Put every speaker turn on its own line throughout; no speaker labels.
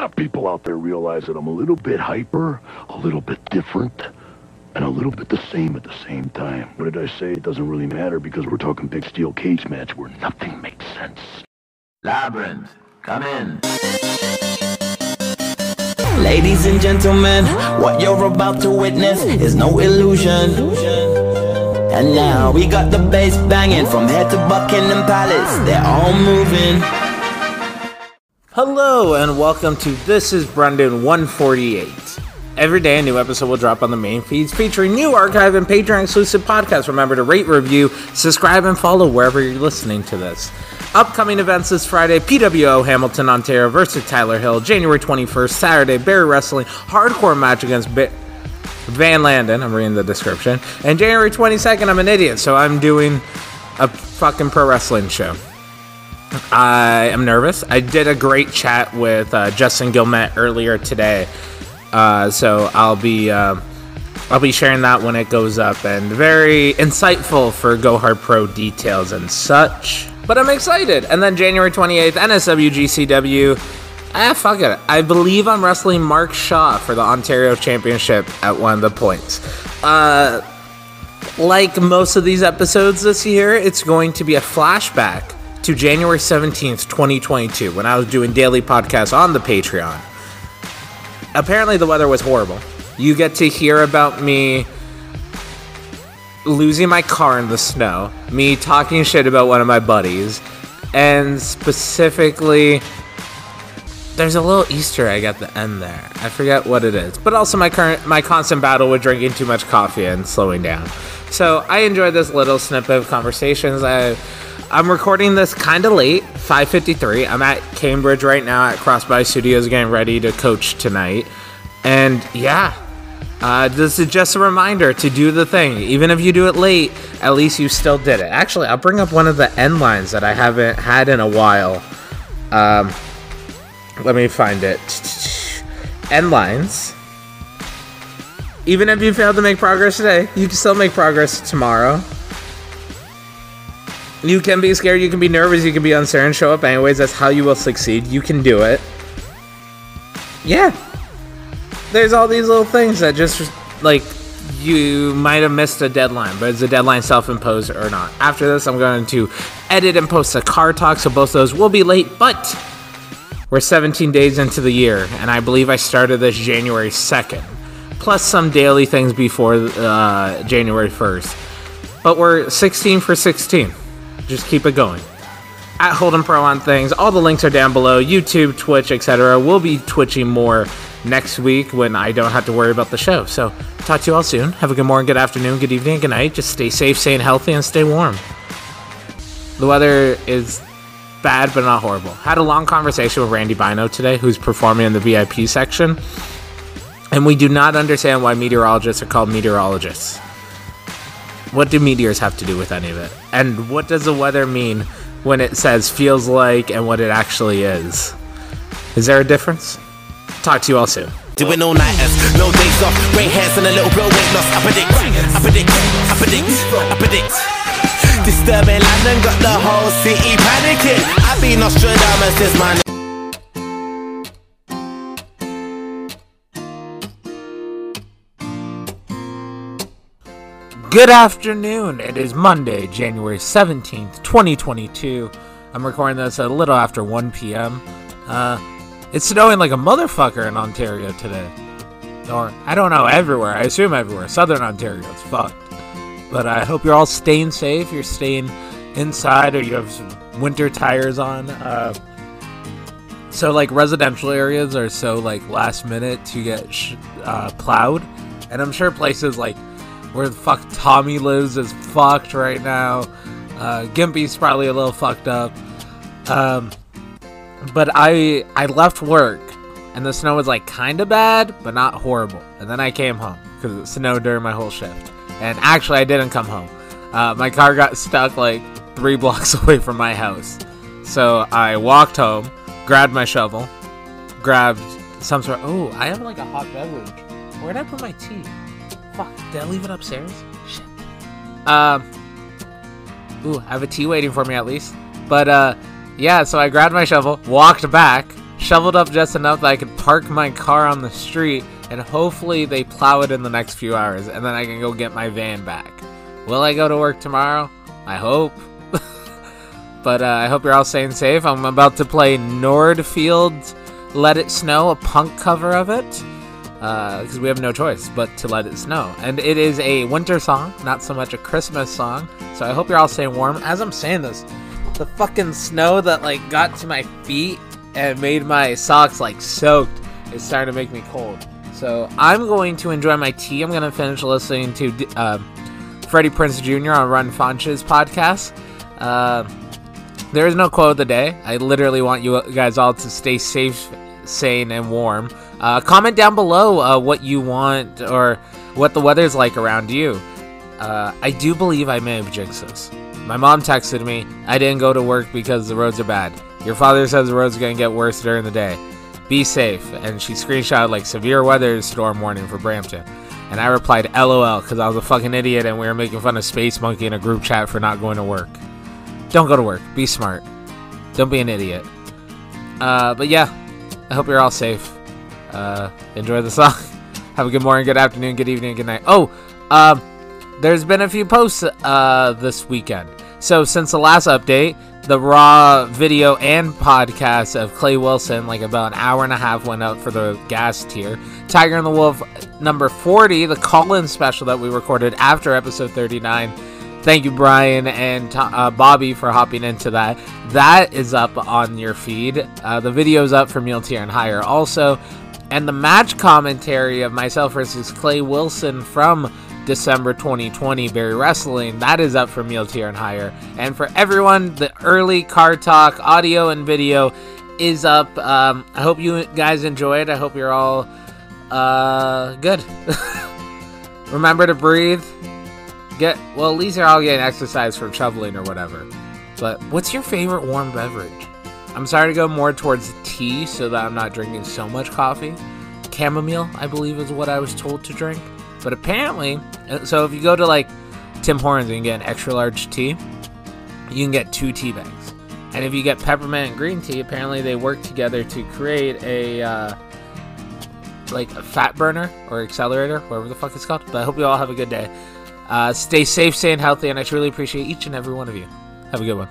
lot of people out there realize that I'm a little bit hyper, a little bit different, and a little bit the same at the same time. What did I say? It doesn't really matter because we're talking big steel cage match where nothing makes sense.
Labyrinth, come in.
Ladies and gentlemen, what you're about to witness is no illusion. And now we got the bass banging from head to Buckingham Palace. They're all moving.
Hello and welcome to This is Brendan 148. Every day a new episode will drop on the main feeds featuring new archive and Patreon exclusive podcasts. Remember to rate, review, subscribe, and follow wherever you're listening to this. Upcoming events this Friday PWO Hamilton, Ontario versus Tyler Hill. January 21st, Saturday, Barrie Wrestling hardcore match against Ba- Van Landen. I'm reading the description. And January 22nd, I'm an idiot, so I'm doing a fucking pro wrestling show. I am nervous. I did a great chat with uh, Justin Gilmet earlier today, uh, so I'll be uh, I'll be sharing that when it goes up, and very insightful for Go Hard Pro details and such. But I'm excited. And then January 28th, NSWGCW. Ah, fuck it. I believe I'm wrestling Mark Shaw for the Ontario Championship at one of the points. Uh, like most of these episodes this year, it's going to be a flashback to January 17th, 2022, when I was doing daily podcasts on the Patreon. Apparently, the weather was horrible. You get to hear about me losing my car in the snow, me talking shit about one of my buddies, and specifically, there's a little Easter egg at the end there. I forget what it is, but also my current my constant battle with drinking too much coffee and slowing down. So I enjoyed this little snippet of conversations. I I'm recording this kind of late, 5:53. I'm at Cambridge right now at Crossbody Studios, getting ready to coach tonight, and yeah. Uh, this is just a reminder to do the thing. Even if you do it late, at least you still did it. Actually, I'll bring up one of the end lines that I haven't had in a while. Um, let me find it. End lines. Even if you failed to make progress today, you can still make progress tomorrow. You can be scared, you can be nervous, you can be uncertain, show up anyways. That's how you will succeed. You can do it. Yeah. There's all these little things that just, like, you might have missed a deadline, but is the deadline self imposed or not? After this, I'm going to edit and post a car talk, so both those will be late, but we're 17 days into the year, and I believe I started this January 2nd, plus some daily things before uh, January 1st. But we're 16 for 16. Just keep it going. At Holden Pro on things, all the links are down below YouTube, Twitch, etc. We'll be twitching more next week when I don't have to worry about the show. So, talk to you all soon. Have a good morning, good afternoon, good evening, good night. Just stay safe, stay healthy, and stay warm. The weather is bad but not horrible. Had a long conversation with Randy Bino today, who's performing in the VIP section. And we do not understand why meteorologists are called meteorologists. What do meteors have to do with any of it? And what does the weather mean when it says feels like and what it actually is? Is there a difference? Talk to you all soon.
Doing all nighters, no days off, grey hairs and a little bro weight loss. I predict, I predict, I predict, I predict. Disturbing London got the whole city panicking. I've been Nostradamus since my.
Good afternoon. It is Monday, January 17th, 2022. I'm recording this a little after 1 p.m. Uh, it's snowing like a motherfucker in Ontario today. Or, I don't know, everywhere. I assume everywhere. Southern Ontario, it's fucked. But I hope you're all staying safe. You're staying inside or you have some winter tires on. Uh, so, like, residential areas are so, like, last minute to get sh- uh, plowed. And I'm sure places like where the fuck Tommy lives is fucked right now. Uh, Gimpy's probably a little fucked up. Um, but I I left work and the snow was like kind of bad, but not horrible. And then I came home because it snowed during my whole shift. And actually, I didn't come home. Uh, my car got stuck like three blocks away from my house. So I walked home, grabbed my shovel, grabbed some sort. Oh, I have like a hot beverage. Where did I put my tea? Fuck, did I leave it upstairs? Shit. Um. Ooh, I have a tea waiting for me at least. But uh, yeah. So I grabbed my shovel, walked back, shoveled up just enough that I could park my car on the street and hopefully they plow it in the next few hours and then I can go get my van back. Will I go to work tomorrow? I hope. but uh, I hope you're all staying safe. I'm about to play Nordfield's Let It Snow, a punk cover of it. Because uh, we have no choice but to let it snow. And it is a winter song, not so much a Christmas song. So I hope you're all staying warm. As I'm saying this, the fucking snow that like got to my feet and made my socks like soaked is starting to make me cold. So I'm going to enjoy my tea. I'm going to finish listening to uh, Freddie Prinze Jr. on Ron Funches podcast. Uh, there is no quote of the day. I literally want you guys all to stay safe, sane, and warm. Uh, comment down below uh, what you want or what the weather's like around you. Uh, I do believe I may have jinxed this. My mom texted me, I didn't go to work because the roads are bad. Your father says the roads are going to get worse during the day. Be safe. And she screenshotted like severe weather storm warning for Brampton. And I replied, LOL, because I was a fucking idiot and we were making fun of Space Monkey in a group chat for not going to work. Don't go to work. Be smart. Don't be an idiot. Uh, but yeah, I hope you're all safe. Uh, enjoy the song. Have a good morning, good afternoon, good evening, good night. Oh, um, there's been a few posts uh, this weekend. So since the last update, the raw video and podcast of Clay Wilson, like about an hour and a half, went up for the gas tier. Tiger and the Wolf number 40, the call-in special that we recorded after episode 39. Thank you, Brian and uh, Bobby, for hopping into that. That is up on your feed. Uh, the video is up for Meal Tier and Higher also and the match commentary of myself versus Clay Wilson from December 2020 Barrie Wrestling. That is up for Meal Tier and Higher. And for everyone, the early car Talk audio and video is up. Um, I hope you guys enjoyed. I hope you're all uh, good. Remember to breathe. Get well. At least you're all getting exercise from shoveling or whatever. But what's your favorite warm beverage? I'm sorry to go more towards tea so that I'm not drinking so much coffee. Chamomile, I believe, is what I was told to drink. But apparently, uh, so if you go to like Tim Hortons and get an extra large tea, you can get two tea bags. And if you get peppermint and green tea, apparently they work together to create a uh, like a fat burner or accelerator, whatever the fuck it's called. But I hope you all have a good day. Uh, stay safe, stay healthy, and I truly appreciate each and every one of you. Have a good one.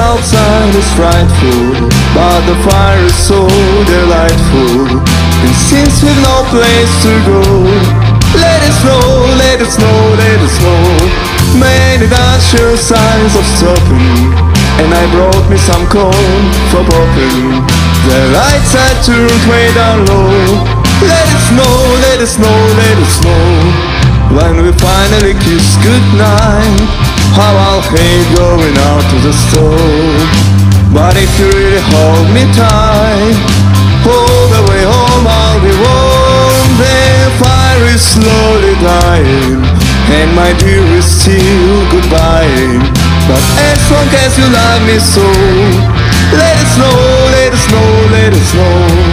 Outside is frightful, but the fire is so delightful. And since we've no place to go, let it snow, let it snow, let it snow. Many show signs of stopping, and I brought me some corn for popping. The lights are turned way down low. Let it snow, let it snow, let it snow. When we finally kiss goodnight. How I'll hate going out to the store. But if you really hold me tight All the way home I'll be warm. The fire is slowly dying And my dear is still goodbye. But as long as you love me so Let it snow, let it snow, let it snow